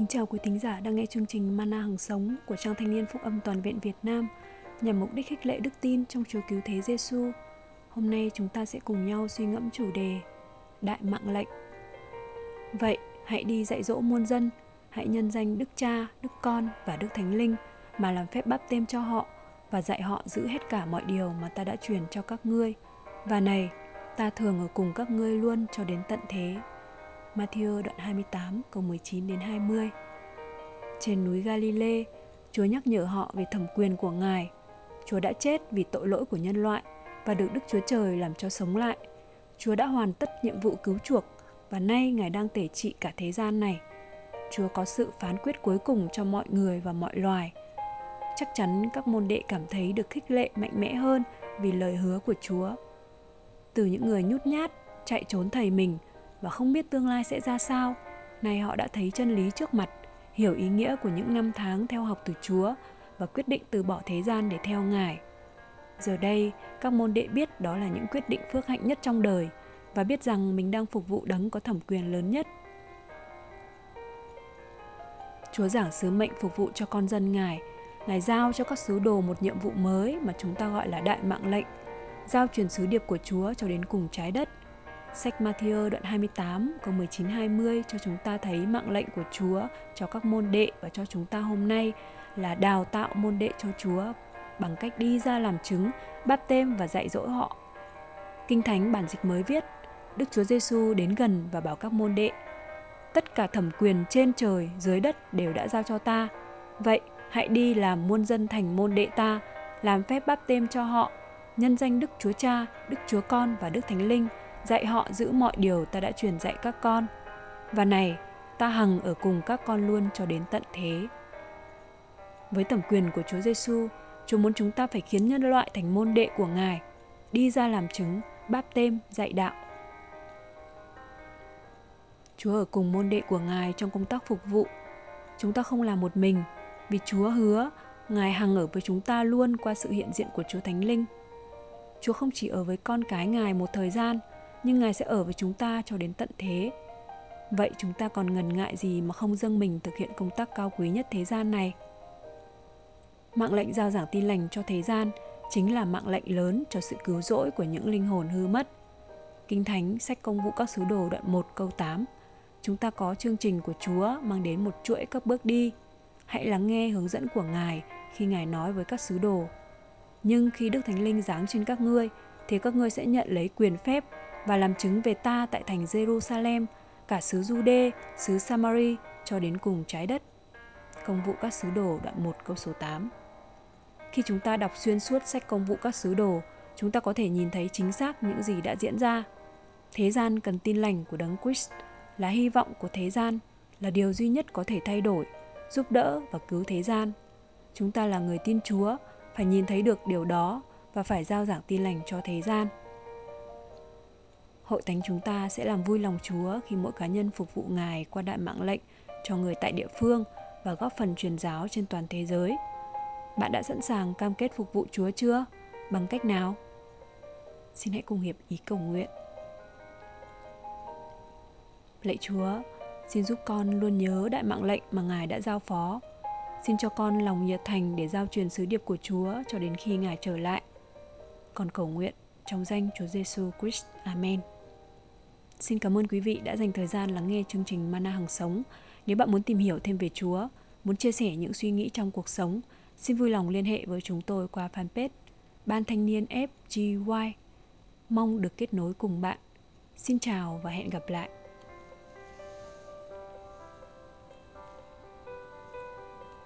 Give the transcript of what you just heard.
Kính chào quý thính giả đang nghe chương trình Mana Hằng Sống của trang thanh niên Phúc âm Toàn viện Việt Nam nhằm mục đích khích lệ đức tin trong Chúa Cứu Thế Giêsu. Hôm nay chúng ta sẽ cùng nhau suy ngẫm chủ đề Đại mạng lệnh. Vậy, hãy đi dạy dỗ muôn dân, hãy nhân danh Đức Cha, Đức Con và Đức Thánh Linh mà làm phép báp tên cho họ và dạy họ giữ hết cả mọi điều mà ta đã truyền cho các ngươi. Và này, ta thường ở cùng các ngươi luôn cho đến tận thế. Matthew đoạn 28 câu 19 đến 20. Trên núi Galilee, Chúa nhắc nhở họ về thẩm quyền của Ngài. Chúa đã chết vì tội lỗi của nhân loại và được Đức Chúa Trời làm cho sống lại. Chúa đã hoàn tất nhiệm vụ cứu chuộc và nay Ngài đang tể trị cả thế gian này. Chúa có sự phán quyết cuối cùng cho mọi người và mọi loài. Chắc chắn các môn đệ cảm thấy được khích lệ mạnh mẽ hơn vì lời hứa của Chúa. Từ những người nhút nhát, chạy trốn thầy mình – và không biết tương lai sẽ ra sao. Nay họ đã thấy chân lý trước mặt, hiểu ý nghĩa của những năm tháng theo học từ chúa và quyết định từ bỏ thế gian để theo ngài. Giờ đây, các môn đệ biết đó là những quyết định phước hạnh nhất trong đời và biết rằng mình đang phục vụ đấng có thẩm quyền lớn nhất. Chúa giảng sứ mệnh phục vụ cho con dân ngài. Ngài giao cho các sứ đồ một nhiệm vụ mới mà chúng ta gọi là đại mạng lệnh, giao truyền sứ điệp của chúa cho đến cùng trái đất. Sách Matthew đoạn 28 câu 19-20 cho chúng ta thấy mạng lệnh của Chúa cho các môn đệ và cho chúng ta hôm nay là đào tạo môn đệ cho Chúa bằng cách đi ra làm chứng, báp tên và dạy dỗ họ. Kinh Thánh bản dịch mới viết, Đức Chúa Giêsu đến gần và bảo các môn đệ, tất cả thẩm quyền trên trời, dưới đất đều đã giao cho ta. Vậy, hãy đi làm muôn dân thành môn đệ ta, làm phép báp tên cho họ, nhân danh Đức Chúa Cha, Đức Chúa Con và Đức Thánh Linh – dạy họ giữ mọi điều ta đã truyền dạy các con. Và này, ta hằng ở cùng các con luôn cho đến tận thế. Với tầm quyền của Chúa Giêsu, Chúa muốn chúng ta phải khiến nhân loại thành môn đệ của Ngài, đi ra làm chứng, báp têm dạy đạo. Chúa ở cùng môn đệ của Ngài trong công tác phục vụ. Chúng ta không làm một mình, vì Chúa hứa Ngài hằng ở với chúng ta luôn qua sự hiện diện của Chúa Thánh Linh. Chúa không chỉ ở với con cái Ngài một thời gian, nhưng Ngài sẽ ở với chúng ta cho đến tận thế. Vậy chúng ta còn ngần ngại gì mà không dâng mình thực hiện công tác cao quý nhất thế gian này? Mạng lệnh giao giảng tin lành cho thế gian chính là mạng lệnh lớn cho sự cứu rỗi của những linh hồn hư mất. Kinh Thánh, sách công vụ các sứ đồ đoạn 1 câu 8 Chúng ta có chương trình của Chúa mang đến một chuỗi các bước đi. Hãy lắng nghe hướng dẫn của Ngài khi Ngài nói với các sứ đồ. Nhưng khi Đức Thánh Linh giáng trên các ngươi, thì các ngươi sẽ nhận lấy quyền phép và làm chứng về ta tại thành Jerusalem, cả xứ Jude, xứ Samari cho đến cùng trái đất. Công vụ các sứ đồ đoạn 1 câu số 8 Khi chúng ta đọc xuyên suốt sách công vụ các sứ đồ, chúng ta có thể nhìn thấy chính xác những gì đã diễn ra. Thế gian cần tin lành của Đấng Christ là hy vọng của thế gian, là điều duy nhất có thể thay đổi, giúp đỡ và cứu thế gian. Chúng ta là người tin Chúa, phải nhìn thấy được điều đó và phải giao giảng tin lành cho thế gian. Hội thánh chúng ta sẽ làm vui lòng Chúa khi mỗi cá nhân phục vụ Ngài qua đại mạng lệnh cho người tại địa phương và góp phần truyền giáo trên toàn thế giới. Bạn đã sẵn sàng cam kết phục vụ Chúa chưa? Bằng cách nào? Xin hãy cùng hiệp ý cầu nguyện. Lạy Chúa, xin giúp con luôn nhớ đại mạng lệnh mà Ngài đã giao phó. Xin cho con lòng nhiệt thành để giao truyền sứ điệp của Chúa cho đến khi Ngài trở lại. Con cầu nguyện trong danh Chúa Giêsu Christ. Amen. Xin cảm ơn quý vị đã dành thời gian lắng nghe chương trình Mana Hằng Sống. Nếu bạn muốn tìm hiểu thêm về Chúa, muốn chia sẻ những suy nghĩ trong cuộc sống, xin vui lòng liên hệ với chúng tôi qua fanpage Ban Thanh niên FGY. Mong được kết nối cùng bạn. Xin chào và hẹn gặp lại.